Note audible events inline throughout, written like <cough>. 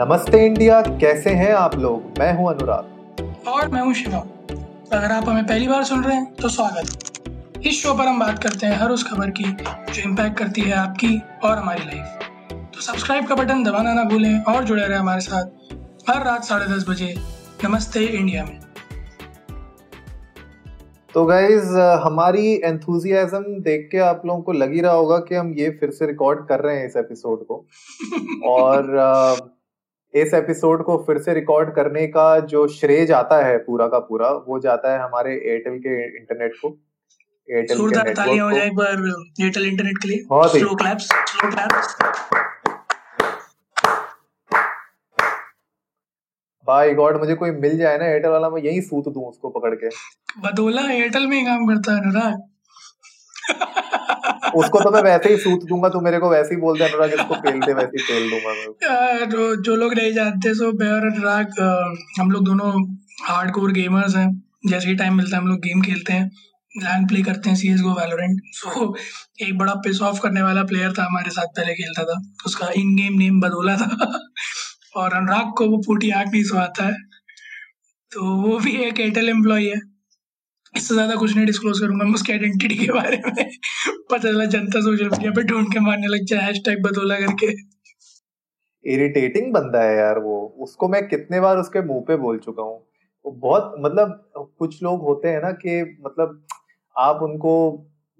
नमस्ते इंडिया कैसे हैं आप लोग? मैं हूँ अनुराग। और मैं हूँ शिवा। अगर आप हमें पहली बार सुन रहे हैं तो स्वागत। इस शो पर हम बात करते हैं हर उस खबर की जो इम्पैक्ट करती है आपकी और हमारी लाइफ तो सब्सक्राइब का बटन दबाना ना भूलें और जुड़े रहे हमारे साथ हर रात साढ़े दस बजे नमस्ते इंडिया में। तो गाइज़ हमारी एंथुजियाज्म देख के आप लोगों को लग ही रहा होगा कि हम ये फिर से रिकॉर्ड कर रहे हैं इस एपिसोड को। <laughs> और इस एपिसोड को फिर से रिकॉर्ड करने का जो श्रेय जाता है पूरा का पूरा वो जाता है हमारे एयरटेल के इंटरनेट को। एयरटेल के नेटवर्क हो जाए एक बार एयरटेल इंटरनेट के लिए। बहुत slow claps slow claps by god मुझे कोई मिल जाए ना एयरटेल वाला मैं यही सूत दूँ उसको पकड़ के। बदोला एयरटेल में ही काम करता है अनुराग उसको तो मैं वैसे ही सूत दूँगा तो मेरे को वैसे ही बोल दे, अनुराग, इसको फेल दे, वैसे ही फेल दूँगा मैं। जो जो लोग नहीं जानते, सो मैं और अनुराग हम लोग दोनों हार्डकोर गेमर्स हैं। जैसे ही टाइम मिलता है, हम लोग गेम खेलते हैं लैंड प्ले करते हैं सी एस गो वैलोरेंट सो, एक बड़ा पिस ऑफ़ करने वाला प्लेयर था हमारे साथ, पहले खेलता था। उसका इन गेम नेम बदोला था। और अनुराग को वो फूटी आग नहीं सुहाता है। तो वो भी एक एयरटेल एम्प्लॉय है। इससे ज़्यादा कुछ नहीं डिस्क्लोज करूँगा मैं उसकी आइडेंटिटी के बारे में। पता चला जनता सोशल मीडिया पे ढूंढ के मारने लग जाए हैशटैग बदोला करके। इरिटेटिंग बंदा है यार वो। उसको मैं कितने बार उसके मुँह पे बोल चुका हूँ। बहुत मतलब कुछ लोग होते हैं ना कि मतलब आप उनको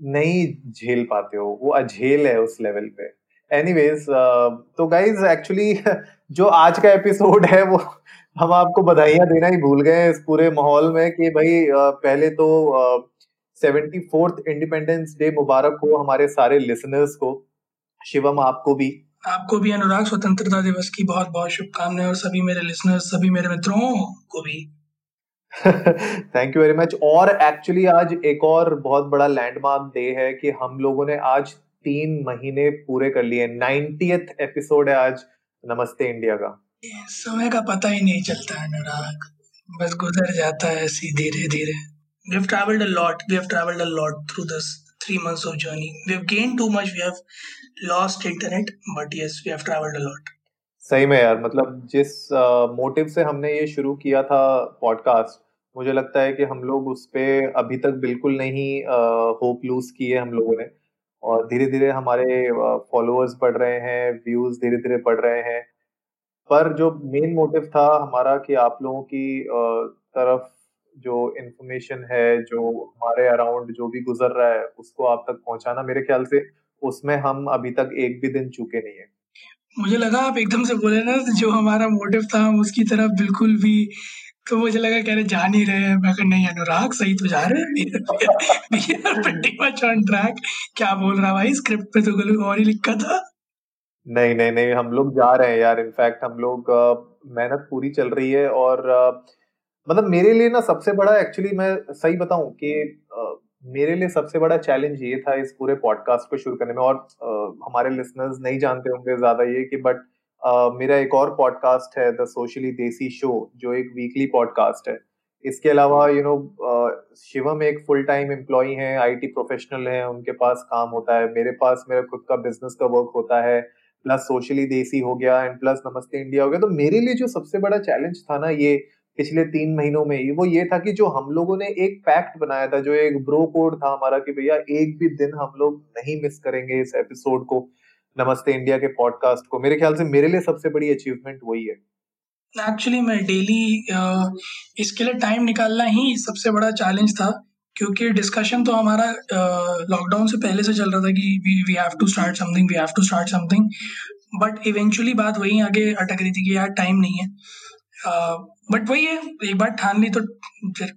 नहीं झेल पाते हो। वो अझेल है उस लेवल पे। एनीवेज तो गाइज़ एक्चुअली <laughs> जो आज का एपिसोड है वो हम आपको बधाइयाँ देना ही भूल गए इस पूरे माहौल में कि भाई पहले तो सेवेंटी फोर्थ इंडिपेंडेंस डे मुबारक हो हमारे सारे लिसनर्स को शिवम आपको भी। आपको भी अनुराग स्वतंत्रता दिवस की बहुत बहुत शुभकामनाएँ और सभी मेरे लिसनर्स सभी मेरे मित्रों को भी। थैंक यू वेरी मच और एक्चुअली आज एक और बहुत बड़ा लैंडमार्क डे है कि हम लोगों ने आज तीन महीने पूरे कर लिए नाइनटीएथ एपिसोड है आज नमस्ते इंडिया का। समय का पता ही नहीं चलता है अनुराग बस गुजर जाता है ऐसी धीरे धीरे we have traveled a lot we have traveled a lot through this three months of journey we have gained too much we have lost internet but yes we have traveled a lot सही में यार मतलब जिस motive uh, से हमने ये शुरू किया था पॉडकास्ट मुझे लगता है कि हम लोग उस पर अभी तक बिल्कुल नहीं होप लूज किए हम लोगों ने और धीरे-धीरे हमारे फॉलोअर्स बढ़ रहे हैं, व्यूज़ धीरे-धीरे बढ़ रहे हैं। पर जो मेन मोटिव था हमारा कि आप लोगों की तरफ़ जो इन्फॉर्मेशन है, जो हमारे अराउंड जो भी गुज़र रहा है, उसको आप तक पहुँचाना मेरे ख्याल से उसमें हम अभी तक एक भी दिन चूके नहीं है। मुझे लगा आप एकदम से बोले ना जो हमारा मोटिव था हम उसकी तरफ़ बिल्कुल भी तो मुझे लगा कह रहे जा नहीं रहे हैं। मैं नहीं अनुराग सही तो जा रहे हैं। <laughs> ट्रैक <laughs> क्या बोल रहा भाई? स्क्रिप्ट पे तो और ही लिखा था। नहीं नहीं नहीं, हम लोग जा रहे हैं यार। इनफैक्ट हम लोग मेहनत पूरी चल रही है और मतलब मेरे लिए ना सबसे बड़ा एक्चुअली मैं सही बताऊँ कि मेरे लिए सबसे बड़ा चैलेंज ये था इस पूरे पॉडकास्ट को शुरू करने में और हमारे लिसनर्स नहीं जानते होंगे ज़्यादा ये कि बट मेरा एक और पॉडकास्ट है द सोशली देसी शो जो एक वीकली पॉडकास्ट है। इसके अलावा यू नो शिवम एक फुल टाइम एम्प्लॉय हैं आईटी प्रोफेशनल हैं, उनके पास काम होता है, मेरे पास मेरा खुद का बिज़नेस का वर्क होता है। प्लस सोशली देसी हो गया एंड प्लस नमस्ते इंडिया हो गया तो मेरे लिए जो सबसे बड़ा चैलेंज था ना ये पिछले तीन महीनों में वो ये था कि जो हम लोगों ने एक पैक्ट बनाया था, जो एक ब्रो कोड था हमारा कि भैया एक भी दिन हम लोग नहीं मिस करेंगे इस एपिसोड को, नमस्ते इंडिया के पॉडकास्ट को। मेरे ख्याल से मेरे लिए सबसे बड़ी अचीवमेंट वही है। एक्चुअली मैं डेली इसके लिए टाइम निकालना ही सबसे बड़ा चैलेंज था। क्योंकि डिस्कशन तो हमारा लॉकडाउन से पहले से चल रहा था कि we we have to start something we have to start something but eventually बात वही आगे अटक रही थी कि यार टाइम नहीं है। बट uh, वही है एक बार ठान ली तो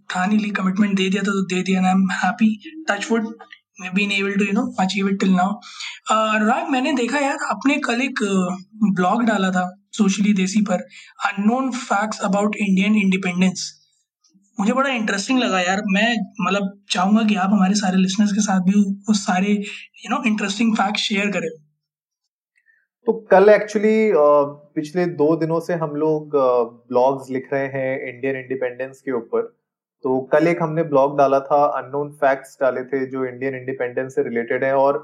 ठान ही ली कमिटमेंट दे दिया था तो दे दिया I am happy touch wood been able to you know achieve it till now Anurag मैंने देखा यार आपने कल एक ब्लॉग uh, डाला था सोशली देसी पर unknown facts about Indian independence मुझे बड़ा इंटरेस्टिंग लगा यार। मैं मतलब चाहूँगा कि आप हमारे सारे लिसनर्स के साथ भी वो सारे you know interesting fact share करें। तो कल एक्चुअली पिछले दो दिनों से हम लोग ब्लॉग्स लिख रहे हैं इंडियन इंडिपेंडेंस के ऊपर। तो कल एक हमने ब्लॉग डाला था अननोन फैक्ट्स डाले थे जो इंडियन इंडिपेंडेंस से रिलेटेड है और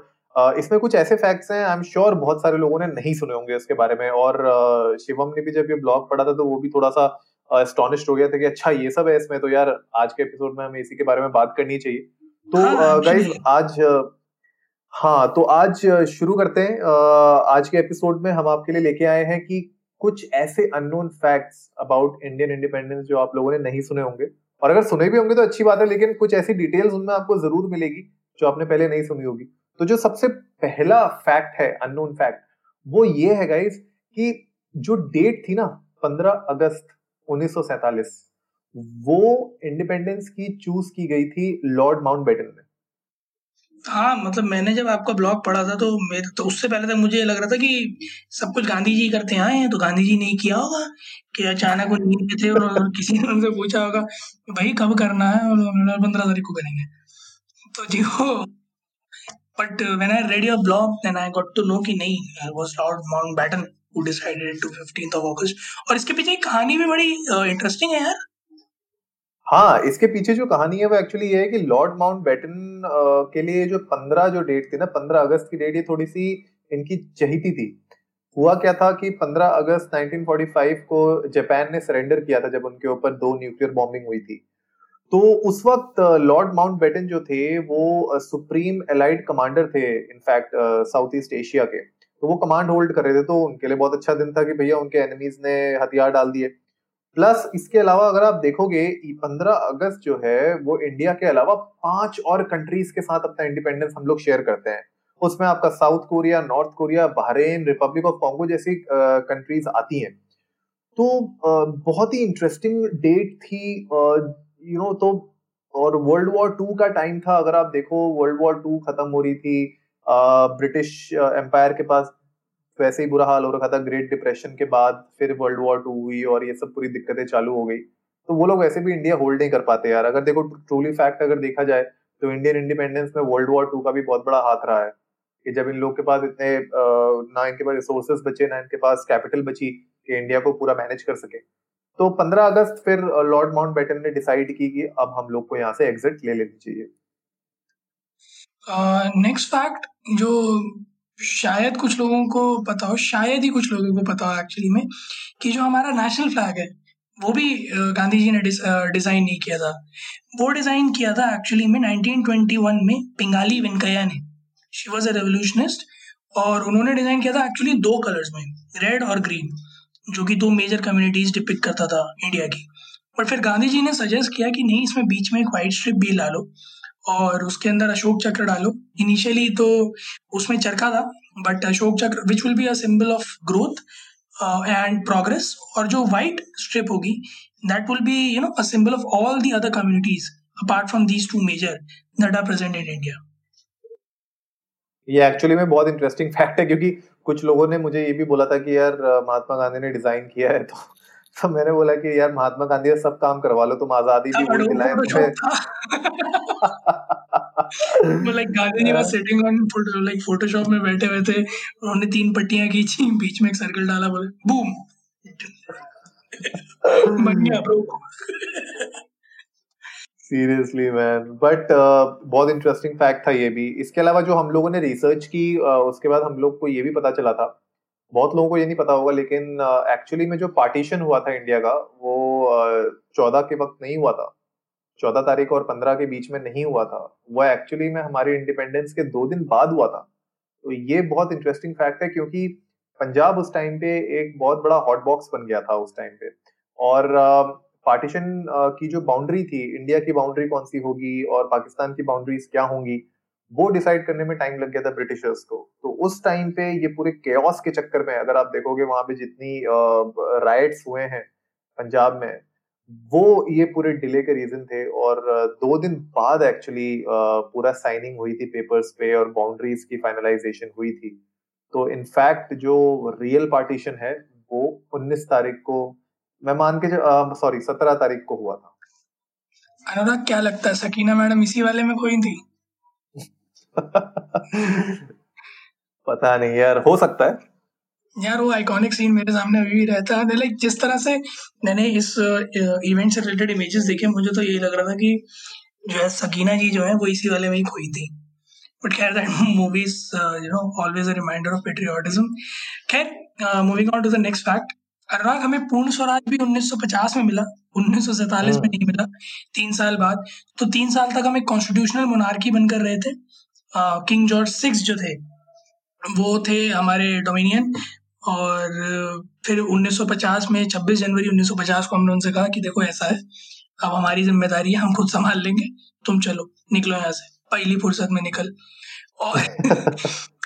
इसमें कुछ ऐसे फैक्ट्स हैं आई एम श्योर बहुत सारे लोगों ने नहीं सुने होंगे इसके बारे में। और शिवम ने भी जब ये ब्लॉग पढ़ा था तो वो भी थोड़ा सा एस्टोनिश्ड हो गया था कि अच्छा ये सब है इसमें तो यार आज के एपिसोड में हमें इसी के बारे में बात करनी चाहिए। तो गाइज़ हाँ, आज हाँ तो आज शुरू करते हैं। आज के एपिसोड में हम आपके लिए लेके आए हैं कि कुछ ऐसे unknown facts about Indian independence जो आप लोगों ने नहीं सुने होंगे। और अगर सुने भी होंगे तो अच्छी बात है लेकिन कुछ ऐसी डिटेल्स उनमें आपको ज़रूर मिलेगी जो आपने पहले नहीं सुनी होगी। तो जो सबसे पहला फैक्ट है अननोन फैक्ट वो ये है गाइज़ कि जो डेट थी ना 15 अगस्त 1947 वो इंडिपेंडेंस की चूज़ की गई थी लॉर्ड माउंट बेटन में। हाँ मतलब मैंने जब आपका ब्लॉग पढ़ा था तो मेरे तो उससे पहले तक मुझे लग रहा था कि सब कुछ गांधी जी करते आए हैं तो गांधी जी ने किया होगा कि अचानक वो थे और <laughs> किसी ने उनसे पूछा होगा भाई कब करना है और पंद्रह तारीख को करेंगे। तो जी वो but when I read your blog then I got to know कि नहीं was Lord Mountbatten decided to 15th of August और इसके पीछे कहानी भी बड़ी इंटरेस्टिंग है यार। हाँ इसके पीछे जो कहानी है वो एक्चुअली ये है कि लॉर्ड माउंट बैटन के लिए जो पंद्रह जो डेट थी ना, पंद्रह अगस्त की डेट ये थोड़ी सी इनकी चहीती थी। हुआ क्या था कि 15 अगस्त 1945 को जापान ने सरेंडर किया था जब उनके ऊपर दो न्यूक्लियर बॉम्बिंग हुई थी। तो उस वक्त लॉर्ड माउंट बैटन जो थे, वो सुप्रीम एलाइड कमांडर थे in fact South East Asia के। तो वो कमांड होल्ड कर रहे थे तो उनके लिए बहुत अच्छा दिन था कि भैया उनके एनिमीज ने हथियार डाल दिए। प्लस इसके अलावा अगर आप देखोगे पंद्रह अगस्त जो है, वो इंडिया के अलावा पाँच और कंट्रीज़ के साथ अपना इंडिपेंडेंस हम लोग शेयर करते हैं। उसमें आपका South Korea North Korea Bahrain Republic of Congo जैसी कंट्रीज़ आती हैं। तो बहुत ही इंटरेस्टिंग डेट थी यू नो तो और वर्ल्ड वॉर टू का टाइम था, अगर आप देखो वर्ल्ड वॉर टू खत्म हो रही थी ब्रिटिश एम्पायर के पास वैसे ही बुरा हाल हो रखा था ग्रेट डिप्रेशन के बाद फिर वर्ल्ड वॉर टू हुई और ये सब पूरी दिक्कतें चालू हो गई। तो वो लोग वैसे भी इंडिया होल्ड नहीं कर पाते यार। अगर देखो ट्रूली फैक्ट अगर देखा जाए तो इंडियन इंडिपेंडेंस में वर्ल्ड वॉर टू का भी बहुत बड़ा हाथ रहा है। कि जब इन लोग के पास इतने ना इनके पास रिसोर्सेज बचे, ना इनके पास कैपिटल बची कि इंडिया को पूरा मैनेज कर सके। तो 15 अगस्त फिर लॉर्ड माउंट ने डिसाइड की कि अब हम लोग को यहाँ से एग्जिट ले लेनी चाहिए। नेक्स्ट uh, फैक्ट जो शायद कुछ लोगों को पता हो शायद ही कुछ लोगों को पता हो एक्चुअली में कि जो हमारा नेशनल फ्लैग है वो भी गांधी जी ने डिज़ाइन नहीं किया था। वो डिज़ाइन किया था एक्चुअली में 1921 में पिंगाली वेंकैया ने। शी वॉज़ अ रेवोल्यूशनिस्ट और उन्होंने डिज़ाइन किया था एक्चुअली दो कलर्स में रेड और ग्रीन जो कि दो मेजर कम्युनिटीज डिपिक करता था इंडिया की। पर फिर गांधी जी ने सजेस्ट किया कि नहीं इसमें बीच में एक वाइट स्ट्रिप भी ला लो। और उसके अंदर अशोक चक्र डालो। इनिशियली तो उसमें चरखा था but Ashoka Chakra which will be a symbol of growth and progress और जो वाइट स्ट्रिप होगी that will be you know a symbol of all the other communities apart from these two major that are present in India ये actually में बहुत interesting fact है, क्योंकि कुछ लोगों ने मुझे ये भी बोला था कि यार महात्मा गांधी ने डिज़ाइन किया है तो तो <laughs> मैंने बोला कि यार महात्मा गांधी सब काम करवा लो तुम आज़ादी भी वही दिलाए like Gandhi ji was sitting on photo like Photoshop में बैठे हुए थे उन्होंने तीन पट्टियाँ खींची बीच में एक सर्कल डाला बोले बूम <laughs> बन गया ब्रो सीरियसली मैन बट बहुत इंटरेस्टिंग फैक्ट था ये भी। इसके अलावा जो हम लोगों ने रिसर्च की uh, उसके बाद हम लोग को ये भी पता चला था बहुत लोगों को ये नहीं पता होगा, लेकिन एक्चुअली में जो पार्टीशन हुआ था इंडिया का, वो चौदह के वक्त नहीं हुआ था। चौदह तारीख और पंद्रह के बीच में नहीं हुआ था। वो एक्चुअली में हमारे इंडिपेंडेंस के दो दिन बाद हुआ था। तो ये बहुत इंटरेस्टिंग फैक्ट है, क्योंकि पंजाब उस टाइम पे एक बहुत बड़ा हॉट बॉक्स बन गया था उस टाइम पे। और पार्टीशन की जो बाउंड्री थी इंडिया की बाउंड्री कौन सी होगी और पाकिस्तान की बाउंड्रीज क्या होंगी वो डिसाइड करने में टाइम लग गया था ब्रिटिशर्स को। तो उस टाइम पे ये पूरे केओस के चक्कर में, अगर आप देखोगे वहाँ पे जितनी राइट्स हुए हैं पंजाब में, वो ये पूरे डिले के रीजन थे और दो दिन बाद एक्चुअली पूरा साइनिंग हुई थी पेपर्स पे और बाउंड्रीज की फाइनलाइजेशन हुई थी। तो इनफैक्ट जो रियल पार्टीशन है, वो 19 तारीख को, मैं मान के सॉरी सत्रह तारीख को हुआ था। अनुराग क्या लगता है, सकीना मैडम इसी वाले में कोई थी? पता नहीं यार हो सकता है। यार वो आइकॉनिक सीन मेरे सामने अभी भी रहता है। लाइक जिस तरह से मैंने इस इवेंट से रिलेटेड इमेजेस देखे मुझे तो यही लग रहा था कि जो है सकीना जी जो है वो इसी वाले में ही खोई थी। But खैर is <laughs> uh, you know always a reminder of patriotism. खैर moving on to the next fact. अनुराग हमें पूर्ण स्वराज भी 1950 में मिला 1947 में नहीं मिला तीन साल बाद। तो तीन साल तक हम एक कॉन्स्टिट्यूशनल मोनार्की बनकर रहे थे। किंग जॉर्ज सिक्स जो थे वो थे हमारे डोमिनियन और फिर 1950 में 26 जनवरी 1950 को हमने उनसे कहा कि देखो ऐसा है अब हमारी ज़िम्मेदारी है हम खुद संभाल लेंगे तुम चलो निकलो यहाँ से पहली फुर्सत में निकल। और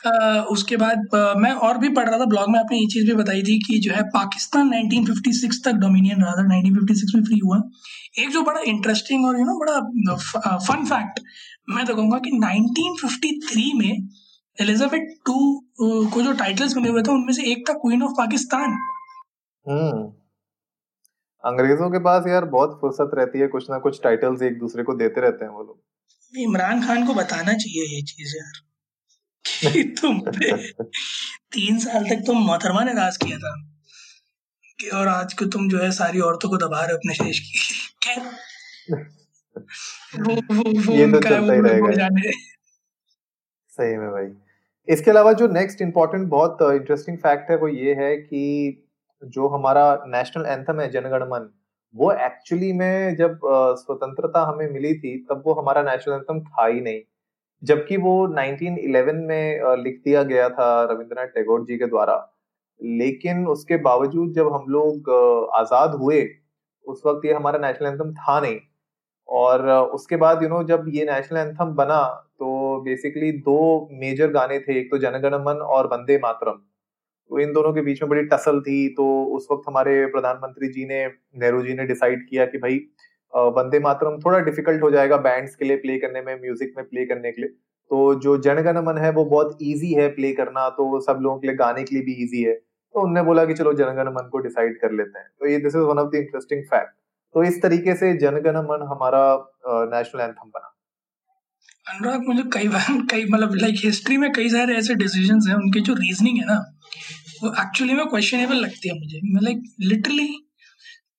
<laughs> उसके बाद मैं और भी पढ़ रहा था ब्लॉग में आपने ये चीज़ भी बताई थी कि जो है पाकिस्तान 1956 तक डोमिनियन रहा था 1956 में फ्री हुआ। एक जो बड़ा इंटरेस्टिंग और यू नो बड़ा फन फैक्ट मैं तो कहूँगा कि 1953 में एलिजाबेथ टू को जो टाइटल्स मिले हुए थे उनमें से एक था क्वीन ऑफ़ पाकिस्तान हम्म। अंग्रेज़ों के पास यार बहुत फुर्सत रहती है कुछ ना कुछ टाइटल्स एक दूसरे को देते रहते हैं वो लोग। इमरान खान को बताना चाहिए ये चीज़ यार कि <laughs> तुम पे तीन साल तक तुम मोहतरमा ने राज किया था कि और आज को तुम जो है सारी औरतों को दबा रहे अपने शेष की। खैर। <laughs> वो वो वो ये तो चलता ही रहेगा सही में भाई। इसके अलावा जो नेक्स्ट इंपॉर्टेंट बहुत इंटरेस्टिंग फैक्ट है वो ये है कि जो हमारा नेशनल एंथम है जनगण मन वो एक्चुअली में जब स्वतंत्रता हमें मिली थी तब वो हमारा नेशनल एंथम था ही नहीं। जबकि वो 1911 में लिख दिया गया था रविंद्रनाथ टैगोर जी के द्वारा। लेकिन उसके बावजूद जब हम लोग आज़ाद हुए उस वक्त ये हमारा नेशनल एंथम था नहीं। और उसके बाद यू you नो know, जब ये नेशनल एंथम बना तो बेसिकली दो मेजर गाने थे एक तो जनगण मन और वंदे मातरम। तो इन दोनों के बीच में बड़ी टसल थी तो उस वक्त हमारे प्रधानमंत्री जी ने नेहरू जी ने डिसाइड किया कि भाई वंदे मातरम थोड़ा डिफ़िकल्ट हो जाएगा बैंड्स के लिए प्ले करने में म्यूज़िक में प्ले करने के लिए। तो जो जनगण मन है वो बहुत ईजी है प्ले करना तो सब लोगों के लिए गाने के लिए भी ईजी है। तो उनने बोला कि चलो जनगण मन को डिसाइड कर लेते हैं। तो ये this is one of the interesting fact तो इस तरीके से जनगण मन हमारा नेशनल एंथम बना। अनुराग मुझे कई बार कई मतलब लाइक हिस्ट्री में कई सारे ऐसे डिसीज़न हैं उनकी जो रीजनिंग है ना वो एक्चुअली में क्वेश्चनेबल लगती है मुझे। लाइक लिटरली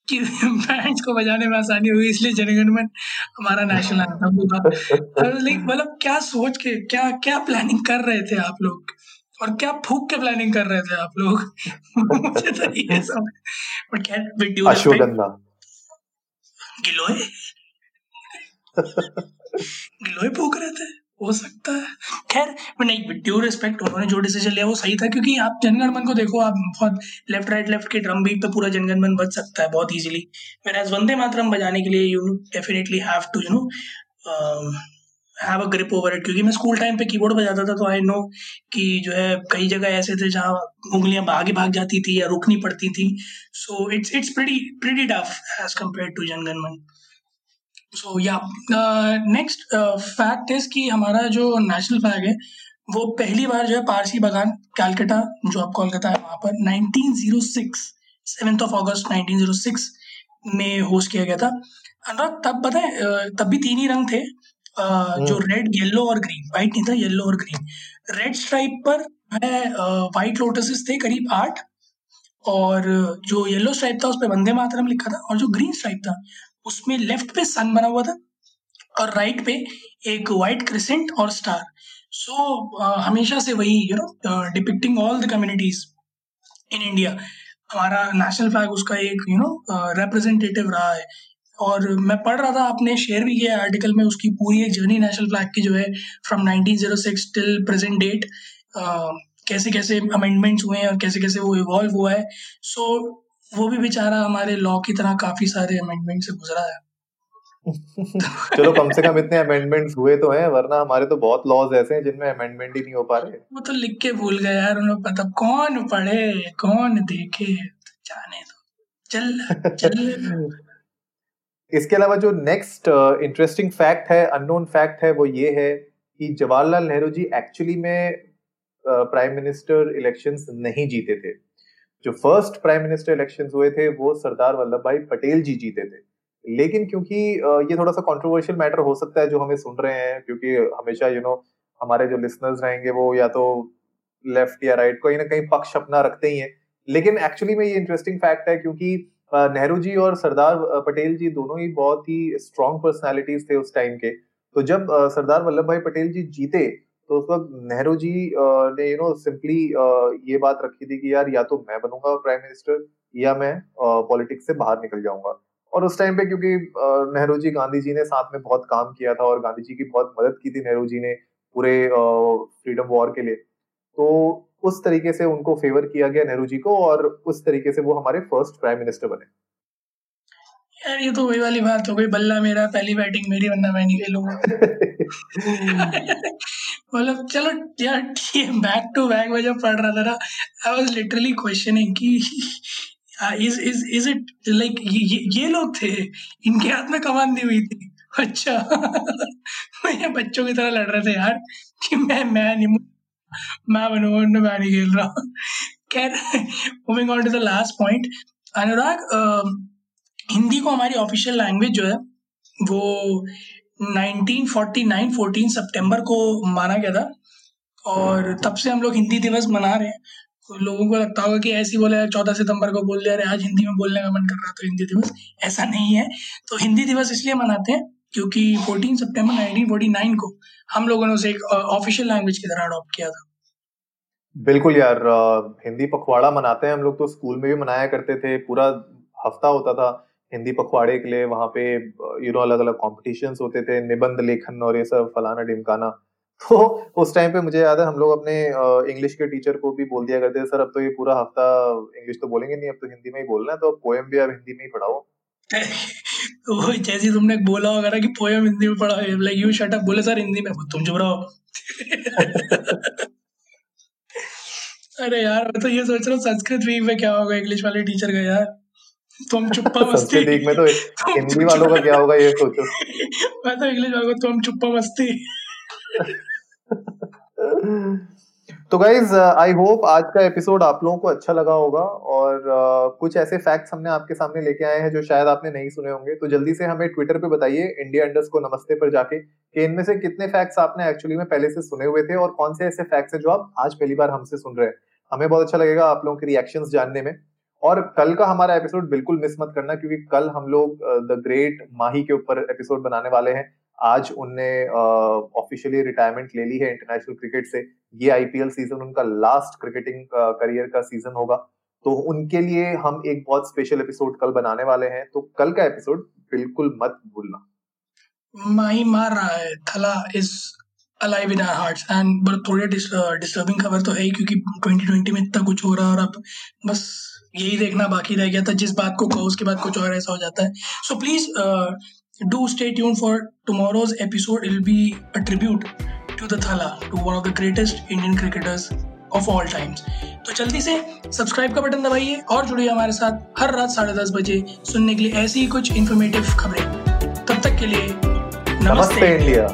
कि बैंड्स को बजाने में आसानी हुई इसलिए जनगण मन हमारा नेशनल एंथम होगा लाइक मतलब क्या सोच के क्या क्या प्लानिंग कर रहे थे आप लोग? और क्या फूक के प्लानिंग कर रहे थे आप लोग? <laughs> मुझे तो ये सब बट ड्यू गिलोय? गिलोय भूक रहे थे? हो सकता है। खैर नहीं ड्यू रिस्पेक्ट उन्होंने जो डिसीज़न लिया, वो सही था, क्योंकि आप जनगणमन को देखो, आप बहुत लेफ़्ट राइट लेफ़्ट के ड्रम बीट पे पूरा जनगणमन बज सकता है बहुत इजीली मेरा वंदे मातरम बजाने के लिए you definitely have to you know have a grip over it क्योंकि मैं स्कूल टाइम पे कीबोर्ड बजाता था तो आई नो कि जो है, कई जगह ऐसे थे जहाँ उंगलियाँ भागे भाग जाती थी या रुकनी पड़ती थी। So it's it's pretty pretty tough as compare to Jana Gana Mana so या नेक्स्ट फैक्ट इज़ कि हमारा जो नेशनल फ्लैग है, वो पहली बार जो है पारसी बगान कैलकटा जो आप कोलकाता है, वहाँ पर 1906 सेवेंथ ऑफ़ अगस्त 1906 में होस्ट किया गया था। अनुराग, तब है तब भी तीन ही रंग थे। जो रेड येलो और ग्रीन वाइट नहीं था येलो और ग्रीन रेड स्ट्राइप पर है वाइट लोटसेस थे करीब आठ और जो येलो स्ट्राइप था उस पर वंदे मातरम लिखा था और जो ग्रीन स्ट्राइप था उसमें लेफ़्ट पे सन बना हुआ था और राइट पे एक वाइट क्रिसेंट और स्टार सो so, हमेशा से वही you know depicting all the communities in India हमारा नेशनल फ्लैग उसका एक यू नो रिप्रेजेंटेटिव रहा है. और मैं पढ़ रहा था आपने शेयर भी किया आर्टिकल में उसकी पूरी एक जर्नी नेशनल फ्लैग की जो है फ्रॉम 1906 टिल प्रेजेंट डेट कैसे कैसे अमेंडमेंट्स हुए हैं और कैसे कैसे वो इवॉल्व हुआ है। सो so, वो भी बेचारा हमारे लॉ की तरह काफ़ी सारे अमेंडमेंट से गुजरा है। <laughs> चलो कम से कम इतने अमेंडमेंट्स हुए तो हैं वरना हमारे तो बहुत लॉज ऐसे हैं जिनमें अमेंडमेंट ही नहीं हो पा रहे। वो तो लिख के भूल गए यार उन्हें पता कौन पढ़े कौन देखे जाने दो। चल चल। <laughs> इसके अलावा जो नेक्स्ट इंटरेस्टिंग फैक्ट है अननोन फैक्ट है वो ये है कि जवाहरलाल नेहरू जी एक्चुअली में प्राइम मिनिस्टर इलेक्शंस नहीं जीते थे। जो फ़र्स्ट प्राइम मिनिस्टर इलेक्शन हुए थे वो सरदार वल्लभ भाई पटेल जी जीते थे। लेकिन क्योंकि ये थोड़ा सा कंट्रोवर्शियल मैटर हो सकता है जो हमें सुन रहे हैं क्योंकि हमेशा यू you नो know, हमारे जो लिसनर्स रहेंगे वो या तो लेफ़्ट या राइट कोई ना कहीं पक्ष अपना रखते ही हैं। लेकिन एक्चुअली में ये इंटरेस्टिंग फैक्ट है क्योंकि नेहरू जी और सरदार पटेल जी दोनों ही बहुत ही स्ट्रॉन्ग पर्सनैलिटीज थे उस टाइम के। तो जब सरदार वल्लभ भाई पटेल जी जीते तो उस वक्त नेहरू जी ने यू नो सिंपली ये बात रखी थी कि यार या तो मैं बनूँगा प्राइम मिनिस्टर या मैं पॉलिटिक्स से बाहर निकल जाऊँगा। और उस टाइम पे क्योंकि नेहरू जी गांधी जी ने साथ में बहुत काम किया था और गांधी जी की बहुत मदद की थी नेहरू जी ने पूरे फ्रीडम वॉर के लिए। तो उस तरीके से उनको फेवर किया गया नेहरू जी को और उस तरीके से वो हमारे फ़र्स्ट प्राइम मिनिस्टर बने। यार ये तो वही वाली बात हो गई बल्ला मेरा पहली बैटिंग मेरी वरना मैं नहीं खेलूँगा <laughs> मतलब चलो यार बैक टू बैक में जब पढ़ रहा था ना आई वाज लिटरली क्वेश्चनिंग कि is is is it like ये, ये लोग थे इनके हाथ में कमान दी हुई थी। अच्छा। <laughs> मैं बच्चों की तरह लड़ रहे थे यार कि मैं मैं नहीं मैं बनूँगा मैं नहीं खेल रहा। खैर moving on to the last point Anurag Hindi को हमारी ऑफिशियल लैंग्वेज जो है, वो 1949 14 सितंबर को माना गया था। और तब से हम लोग हिंदी दिवस मना रहे हैं। तो लोगों को लगता होगा कि ऐसी बोले, चौदह सितंबर को बोल दिया, अरे आज हिंदी में बोलने का मन कर रहा तो हिंदी दिवस। ऐसा नहीं है। तो हिंदी दिवस इसलिए मनाते हैं क्योंकि 14 सितंबर 1949 को हम लोगों ने उसे एक ऑफिशियल लैंग्वेज की तरह अडॉप्ट किया था। बिल्कुल यार हिंदी पखवाड़ा मनाते हैं हम लोग तो स्कूल में भी मनाया करते थे पूरा हफ़्ता होता था हिंदी पखवाड़े के लिए वहाँ पे यू नो अलग अलग कॉम्पिटिशन होते थे निबंध लेखन और ये सब फलाना डिमकाना तो उस टाइम पे मुझे याद है हम लोग अपने इंग्लिश के टीचर को भी बोल दिया करते थे सर अब तो ये पूरा हफ़्ता इंग्लिश तो बोलेंगे नहीं अब तो हिंदी में ही बोलना है तो पोएम भी अब हिंदी में ही पढ़ाओ। <laughs> <laughs> तो जैसे तुमने बोला होगा ना कि पोएम हिंदी में पढ़ा है लाइक यू शट अप बोले सर हिंदी में तुम चुप रहो. <laughs> अरे यार मैं तो ये सोच रहा हूँ संस्कृत वीक में क्या होगा? इंग्लिश वाले टीचर का यार। तुम चुप्पा <laughs> मस्ती। वीक में तो हिंदी वालों का क्या होगा ये सोचो। मैं तो इंग्लिश वालों तुम चुप्पा मस्ती। तो गाइज़ आई होप आज का एपिसोड आप लोगों को अच्छा लगा होगा और uh, कुछ ऐसे फैक्ट्स हमने आपके सामने लेके आए हैं जो शायद आपने नहीं सुने होंगे। तो जल्दी से हमें ट्विटर पे बताइए इंडिया अंडर्स को नमस्ते पर जाके कि इनमें से कितने फैक्ट्स आपने एक्चुअली में पहले से सुने हुए थे और कौन से ऐसे फैक्ट्स हैं जो आप आज पहली बार हमसे सुन रहे हैं। हमें बहुत अच्छा लगेगा आप लोगों के रिएक्शन जानने में। और कल का हमारा एपिसोड बिल्कुल मिस मत करना क्योंकि कल हम लोग द ग्रेट माही के ऊपर एपिसोड बनाने वाले हैं। आज उनने ऑफिशियली रिटायरमेंट ले ली है इंटरनेशनल क्रिकेट से। ये आईपीएल सीज़न उनका लास्ट क्रिकेटिंग करियर का सीज़न होगा। तो उनके लिए हम एक बहुत स्पेशल एपिसोड कल बनाने वाले हैं। तो कल का एपिसोड बिल्कुल मत भूलना। माही मार रहा है, Thala is alive in our hearts and but थोड़े डिस्टर्बिंग खबर तो है ही, क्योंकि 2020 में इतना कुछ हो रहा है और अब बस यही देखना बाकी रह गया था। जिस बात को कहो, उसके बाद कुछ और ऐसा हो जाता है। So please do stay tuned for tomorrow's episode. It will be a tribute to the Thala, to one of the greatest Indian cricketers of all times. तो जल्दी से सब्सक्राइब का बटन दबाइए और जुड़िए हमारे साथ हर रात साढ़े दस बजे सुनने के लिए ऐसी ही कुछ इन्फॉर्मेटिव खबरें तब तक के लिए नमस्ते, नमस्ते इंडिया